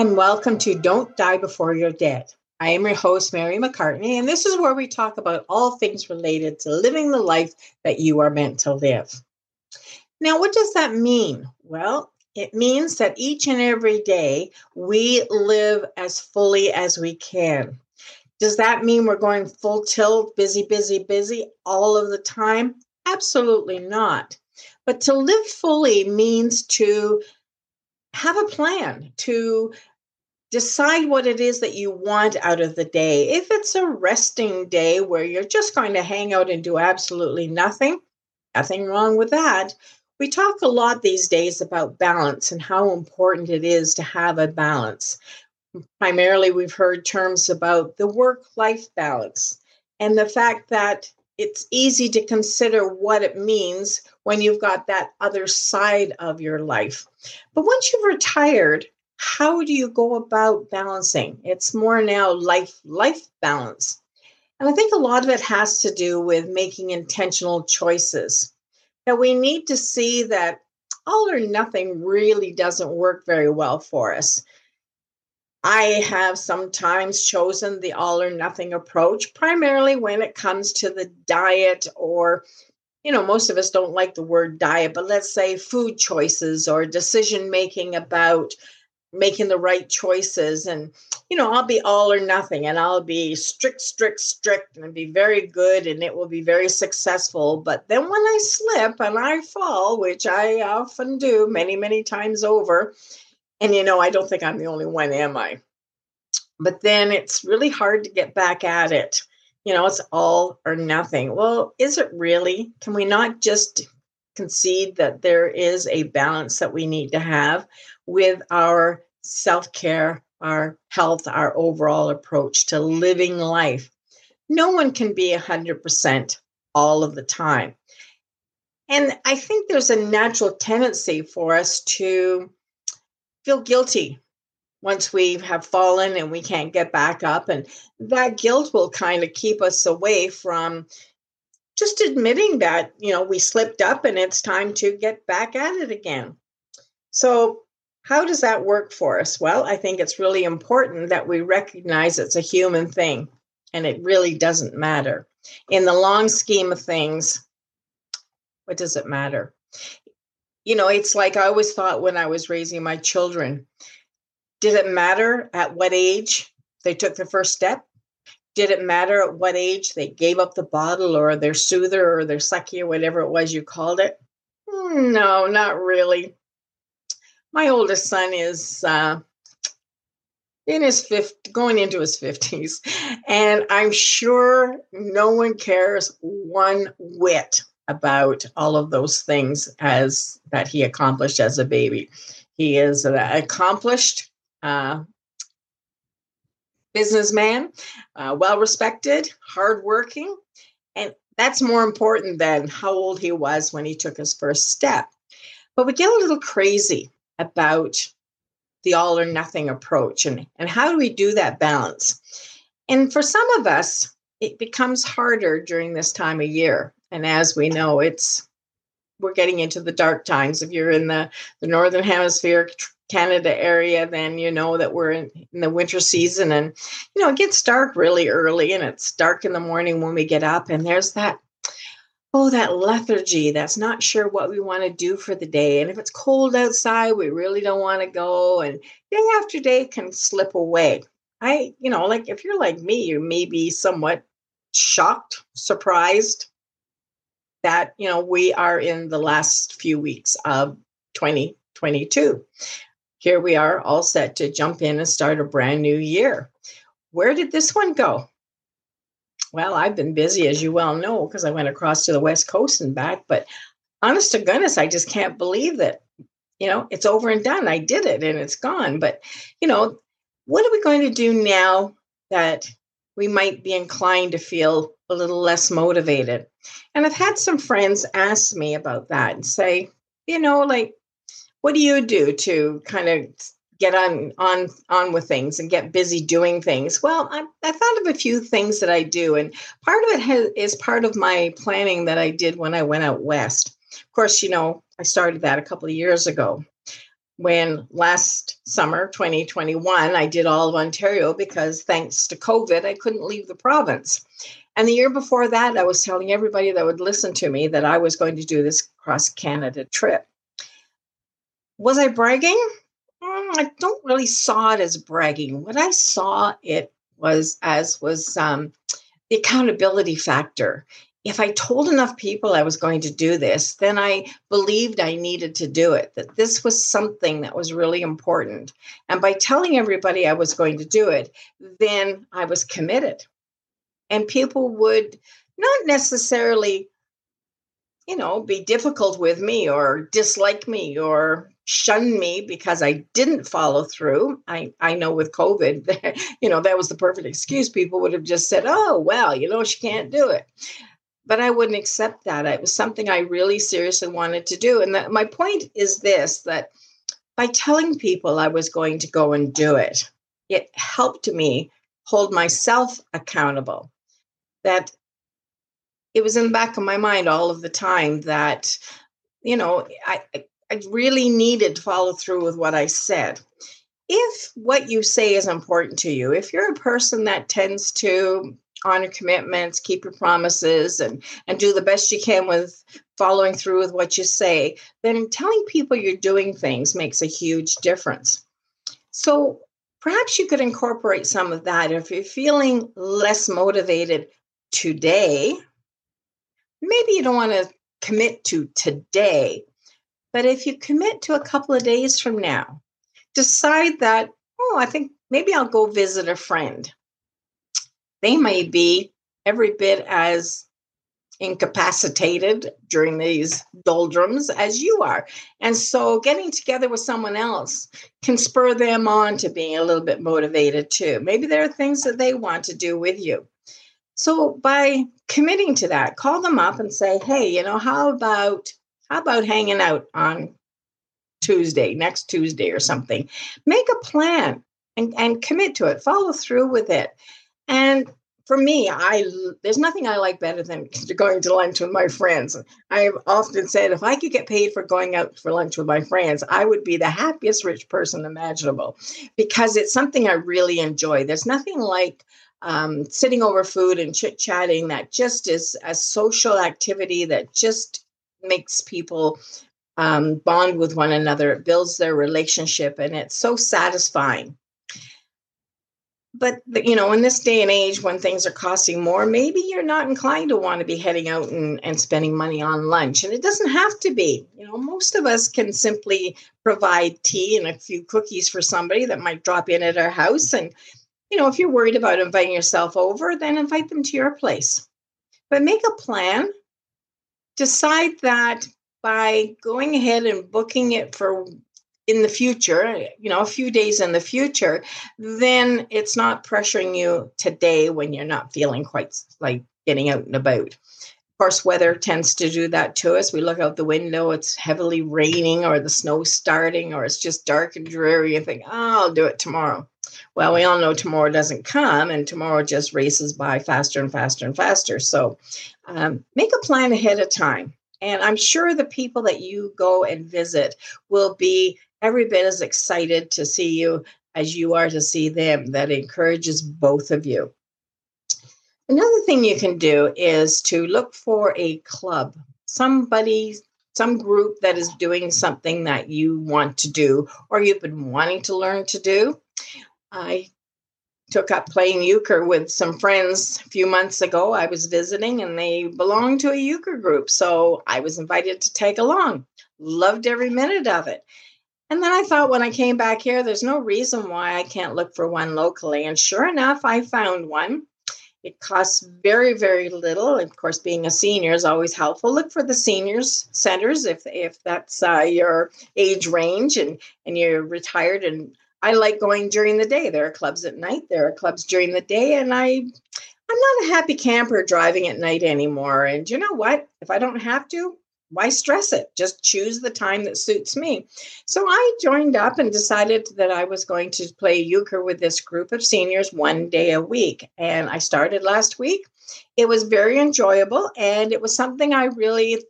and welcome to Don't Die Before You're Dead. I am your host, Mary McCartney, and this is where we talk about all things related to living the life that you are meant to live. Now, what does that mean? Well, it means that each and every day we live as fully as we can. Does that mean we're going full tilt, busy, busy, busy all of the time? Absolutely not. But to live fully means to have a plan to decide what it is that you want out of the day. If it's a resting day where you're just going to hang out and do absolutely nothing, nothing wrong with that. We talk a lot these days about balance and how important it is to have a balance. Primarily, we've heard terms about the work life balance and the fact that it's easy to consider what it means when you've got that other side of your life. But once you've retired, how do you go about balancing? It's more now life life balance. And I think a lot of it has to do with making intentional choices. That we need to see that all or nothing really doesn't work very well for us. I have sometimes chosen the all or nothing approach, primarily when it comes to the diet or you know, most of us don't like the word diet, but let's say food choices or decision making about making the right choices. And, you know, I'll be all or nothing and I'll be strict, strict, strict and be very good and it will be very successful. But then when I slip and I fall, which I often do many, many times over, and, you know, I don't think I'm the only one, am I? But then it's really hard to get back at it you know, it's all or nothing. Well, is it really? Can we not just concede that there is a balance that we need to have with our self care, our health, our overall approach to living life? No one can be 100% all of the time. And I think there's a natural tendency for us to feel guilty once we have fallen and we can't get back up. And that guilt will kind of keep us away from just admitting that, you know, we slipped up and it's time to get back at it again. So, how does that work for us? Well, I think it's really important that we recognize it's a human thing and it really doesn't matter. In the long scheme of things, what does it matter? You know, it's like I always thought when I was raising my children did it matter at what age they took the first step? Did it matter at what age they gave up the bottle or their soother or their sucky or whatever it was you called it? Hmm, no, not really. My oldest son is uh, in his fifth, going into his fifties, and I'm sure no one cares one whit about all of those things as that he accomplished as a baby. He is an accomplished uh, businessman, uh, well respected, hardworking, and that's more important than how old he was when he took his first step. But we get a little crazy about the all or nothing approach and, and how do we do that balance? And for some of us, it becomes harder during this time of year. And as we know, it's we're getting into the dark times. If you're in the, the northern hemisphere, Canada area, then you know that we're in, in, the winter season and you know it gets dark really early and it's dark in the morning when we get up and there's that oh that lethargy that's not sure what we want to do for the day and if it's cold outside we really don't want to go and day after day can slip away. I you know like if you're like me you may be somewhat shocked, surprised that you know we are in the last few weeks of 2022 here we are all set to jump in and start a brand new year. Where did this one go? Well, I've been busy, as you well know, because I went across to the West Coast and back. But honest to goodness, I just can't believe that, you know, it's over and done. I did it and it's gone. But, you know, what are we going to do now that we might be inclined to feel a little less motivated? And I've had some friends ask me about that and say, you know, like, what do you do to kind of get on on on with things and get busy doing things? Well i, I thought of a few things that i do and part of it has, is part of my planning that i did when i went out west. Of course you know i started that a couple of years ago. When last summer 2021 i did all of ontario because thanks to covid i couldn't leave the province. And the year before that i was telling everybody that would listen to me that i was going to do this cross canada trip was i bragging mm, i don't really saw it as bragging what i saw it was as was um, the accountability factor if I told enough people I was going to do this, then I believed I needed to do it, that this was something that was really important. And by telling everybody I was going to do it, then I was committed. And people would not necessarily, you know, be difficult with me or dislike me or shun me because I didn't follow through. I, I know with COVID, you know, that was the perfect excuse. People would have just said, oh, well, you know, she can't do it but I wouldn't accept that. It was something I really seriously wanted to do. And that, my point is this that by telling people I was going to go and do it, it helped me hold myself accountable. That it was in the back of my mind all of the time that, you know, I, I really needed to follow through with what I said. If what you say is important to you, if you're a person that tends to honor commitments, keep your promises, and and do the best you can with following through with what you say, then telling people you're doing things makes a huge difference. So perhaps you could incorporate some of that if you're feeling less motivated today. Maybe you don't want to commit to today, but if you commit to a couple of days from now, decide that, oh, I think maybe I'll go visit a friend they may be every bit as incapacitated during these doldrums as you are. And so getting together with someone else can spur them on to being a little bit motivated too. Maybe there are things that they want to do with you. So by committing to that, call them up and say, "Hey, you know, how about how about hanging out on Tuesday, next Tuesday or something?" Make a plan and and commit to it. Follow through with it. And for me, I there's nothing I like better than going to lunch with my friends. I've often said if I could get paid for going out for lunch with my friends, I would be the happiest rich person imaginable because it's something I really enjoy. There's nothing like um, sitting over food and chit chatting that just is a social activity that just makes people um, bond with one another. It builds their relationship, and it's so satisfying. But you know in this day and age when things are costing more maybe you're not inclined to want to be heading out and, and spending money on lunch and it doesn't have to be. You know most of us can simply provide tea and a few cookies for somebody that might drop in at our house and you know if you're worried about inviting yourself over then invite them to your place. But make a plan decide that by going ahead and booking it for in the future, you know, a few days in the future, then it's not pressuring you today when you're not feeling quite like getting out and about. Of course, weather tends to do that to us. We look out the window, it's heavily raining, or the snow starting, or it's just dark and dreary, and think, oh, I'll do it tomorrow. Well, we all know tomorrow doesn't come, and tomorrow just races by faster and faster and faster. So um, make a plan ahead of time. And I'm sure the people that you go and visit will be every bit as excited to see you as you are to see them. That encourages both of you. Another thing you can do is to look for a club, somebody, some group that is doing something that you want to do or you've been wanting to learn to do. I took up playing euchre with some friends a few months ago. I was visiting and they belonged to a euchre group. So I was invited to tag along. Loved every minute of it. And then I thought when I came back here, there's no reason why I can't look for one locally. And sure enough, I found one. It costs very, very little. Of course, being a senior is always helpful. Look for the seniors centers if if that's uh, your age range and and you're retired. And I like going during the day. There are clubs at night. There are clubs during the day, and I I'm not a happy camper driving at night anymore. And you know what? If I don't have to, why stress it? Just choose the time that suits me. So I joined up and decided that I was going to play euchre with this group of seniors one day a week. And I started last week. It was very enjoyable and it was something I really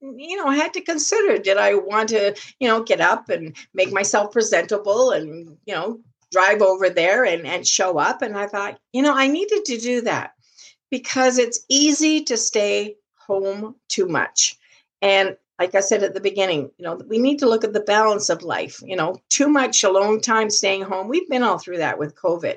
you know, I had to consider did I want to, you know, get up and make myself presentable and, you know, drive over there and, and show up. And I thought, you know, I needed to do that because it's easy to stay home too much. And like I said at the beginning, you know, we need to look at the balance of life. You know, too much alone time staying home. We've been all through that with COVID.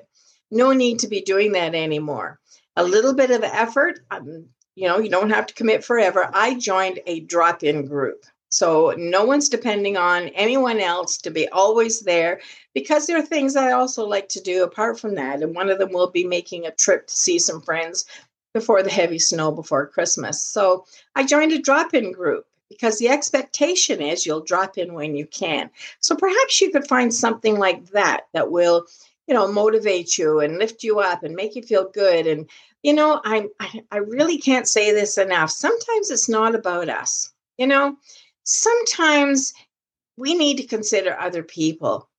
No need to be doing that anymore. A little bit of effort, um, you know, you don't have to commit forever. I joined a drop in group. So no one's depending on anyone else to be always there because there are things I also like to do apart from that. And one of them will be making a trip to see some friends before the heavy snow before Christmas. So I joined a drop in group because the expectation is you'll drop in when you can. So perhaps you could find something like that that will, you know, motivate you and lift you up and make you feel good. And, you know, I, I really can't say this enough. Sometimes it's not about us, you know, sometimes we need to consider other people.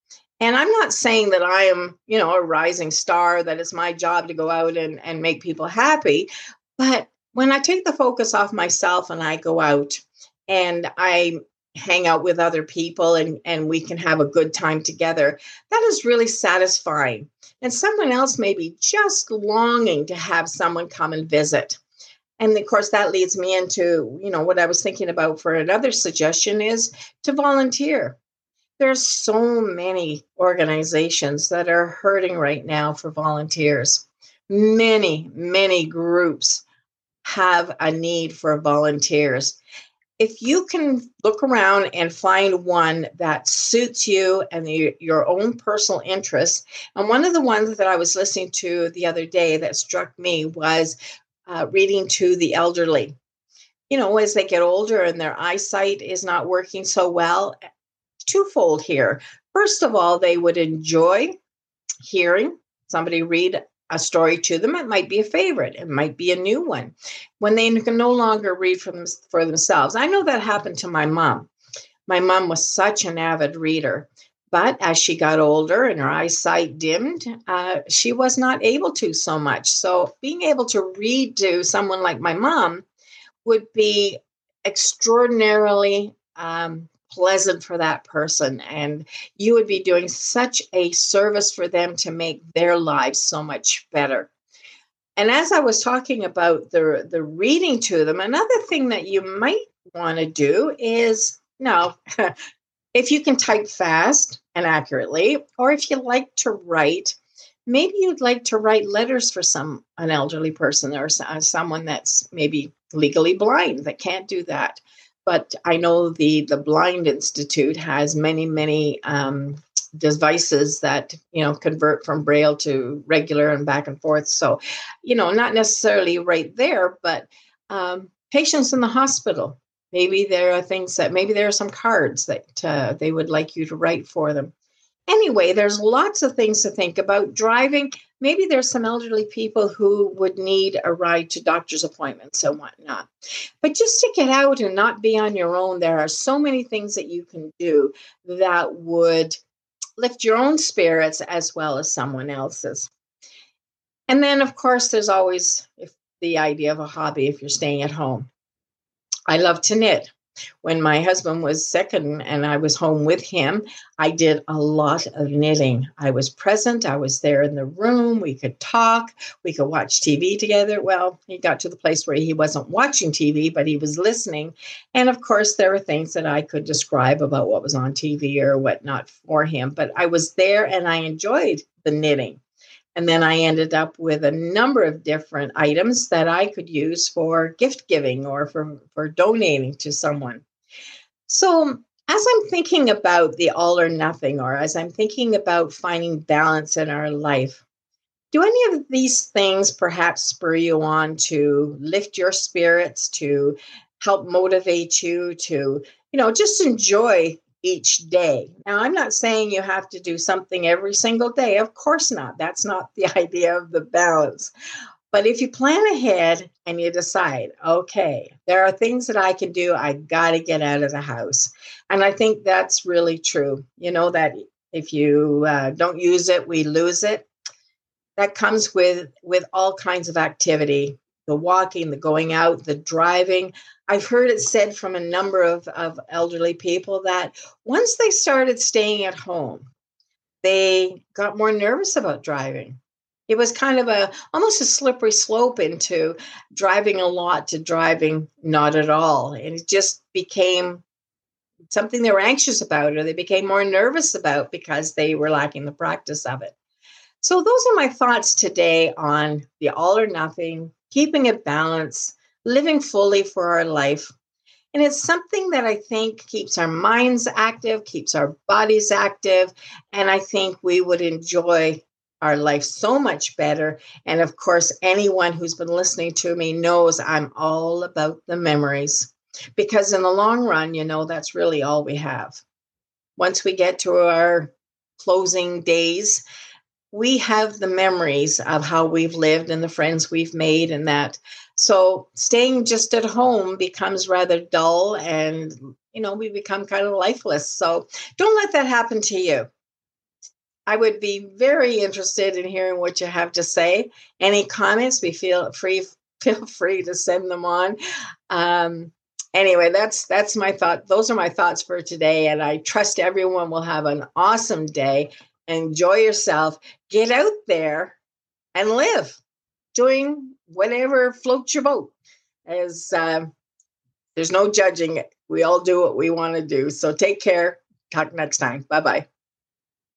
And I'm not saying that I am, you know, a rising star, that it's my job to go out and, and make people happy. But when I take the focus off myself and I go out and I hang out with other people and, and we can have a good time together, that is really satisfying. And someone else may be just longing to have someone come and visit. And of course that leads me into you know what i was thinking about for another suggestion is to volunteer. There's so many organizations that are hurting right now for volunteers. Many many groups have a need for volunteers if you can look around and find one that suits you and the, your own personal interests and one of the ones that i was listening to the other day that struck me was uh, reading to the elderly. You know, as they get older and their eyesight is not working so well, twofold here. First of all, they would enjoy hearing somebody read a story to them. It might be a favorite, it might be a new one. When they can no longer read for themselves. I know that happened to my mom. My mom was such an avid reader. But as she got older and her eyesight dimmed, uh, she was not able to so much. So, being able to read to someone like my mom would be extraordinarily um, pleasant for that person. And you would be doing such a service for them to make their lives so much better. And as I was talking about the, the reading to them, another thing that you might want to do is no, if you can type fast and accurately, or if you like to write, maybe you'd like to write letters for some an elderly person or uh, someone that's maybe legally blind that can't do that. But I know the the Blind Institute has many many um, devices that you know convert from braille to regular and back and forth. So, you know, not necessarily right there, but um, patients in the hospital Maybe there are things that maybe there are some cards that uh, they would like you to write for them. Anyway, there's lots of things to think about. Driving, maybe there's some elderly people who would need a ride to doctor's appointments and whatnot. But just to get out and not be on your own, there are so many things that you can do that would lift your own spirits as well as someone else's. And then, of course, there's always if the idea of a hobby if you're staying at home. I love to knit. When my husband was sick and, and I was home with him, I did a lot of knitting. I was present, I was there in the room, we could talk, we could watch TV together. Well, he got to the place where he wasn't watching TV, but he was listening. And of course, there were things that I could describe about what was on TV or whatnot for him, but I was there and I enjoyed the knitting. And then I ended up with a number of different items that I could use for gift giving or for, for donating to someone. So, as I'm thinking about the all or nothing, or as I'm thinking about finding balance in our life, do any of these things perhaps spur you on to lift your spirits, to help motivate you to, you know, just enjoy each day. Now, I'm not saying you have to do something every single day. Of course not. That's not the idea of the balance. But if you plan ahead and you decide, okay, there are things that I can do, I got to get out of the house. And I think that's really true. You know, that if you uh, don't use it, we lose it. That comes with with all kinds of activity the walking, the going out, the driving. I've heard it said from a number of, of elderly people that once they started staying at home, they got more nervous about driving. It was kind of a almost a slippery slope into driving a lot to driving not at all. And it just became something they were anxious about or they became more nervous about because they were lacking the practice of it. So, those are my thoughts today on the all or nothing, keeping it balanced, living fully for our life. And it's something that I think keeps our minds active, keeps our bodies active, and I think we would enjoy our life so much better. And of course, anyone who's been listening to me knows I'm all about the memories because in the long run, you know, that's really all we have. Once we get to our closing days, we have the memories of how we've lived and the friends we've made and that. So staying just at home becomes rather dull and you know we become kind of lifeless. So don't let that happen to you. I would be very interested in hearing what you have to say. Any comments? We feel free feel free to send them on. Um, anyway, that's that's my thought. Those are my thoughts for today, and I trust everyone will have an awesome day. Enjoy yourself. Get out there and live, doing whatever floats your boat. As uh, there's no judging it. We all do what we want to do. So take care. Talk next time. Bye bye.